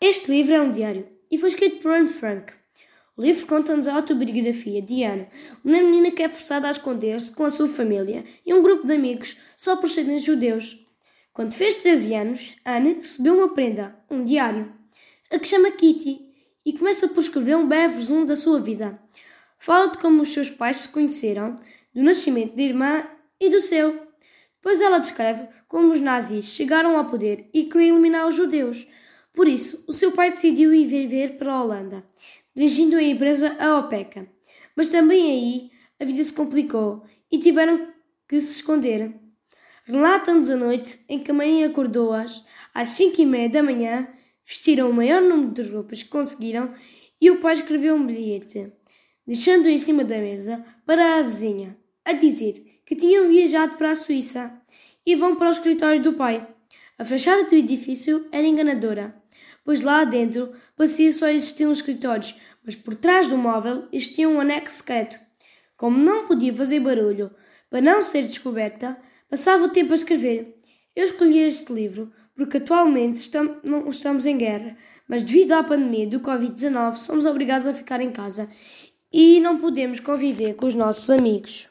Este livro é um diário e foi escrito por Anne Frank. O livro conta-nos a autobiografia de Anne, uma menina que é forçada a esconder-se com a sua família e um grupo de amigos só por serem judeus. Quando fez 13 anos, Anne recebeu uma prenda, um diário, a que chama Kitty, e começa por escrever um breve resumo da sua vida. Fala de como os seus pais se conheceram, do nascimento da irmã e do seu. Depois ela descreve como os nazis chegaram ao poder e queriam eliminar os judeus. Por isso, o seu pai decidiu ir viver para a Holanda, dirigindo a empresa a OPECA. Mas também aí a vida se complicou e tiveram que se esconder. Relata-nos a noite em que a mãe acordou-as às cinco e meia da manhã, vestiram o maior número de roupas que conseguiram e o pai escreveu um bilhete, deixando-o em cima da mesa para a vizinha, a dizer que tinham viajado para a Suíça e vão para o escritório do pai. A fachada do edifício era enganadora, pois lá dentro parecia só existir um escritório, mas por trás do móvel existia um anexo secreto. Como não podia fazer barulho para não ser descoberta, passava o tempo a escrever. Eu escolhi este livro porque atualmente estamos, estamos em guerra, mas devido à pandemia do Covid-19 somos obrigados a ficar em casa e não podemos conviver com os nossos amigos.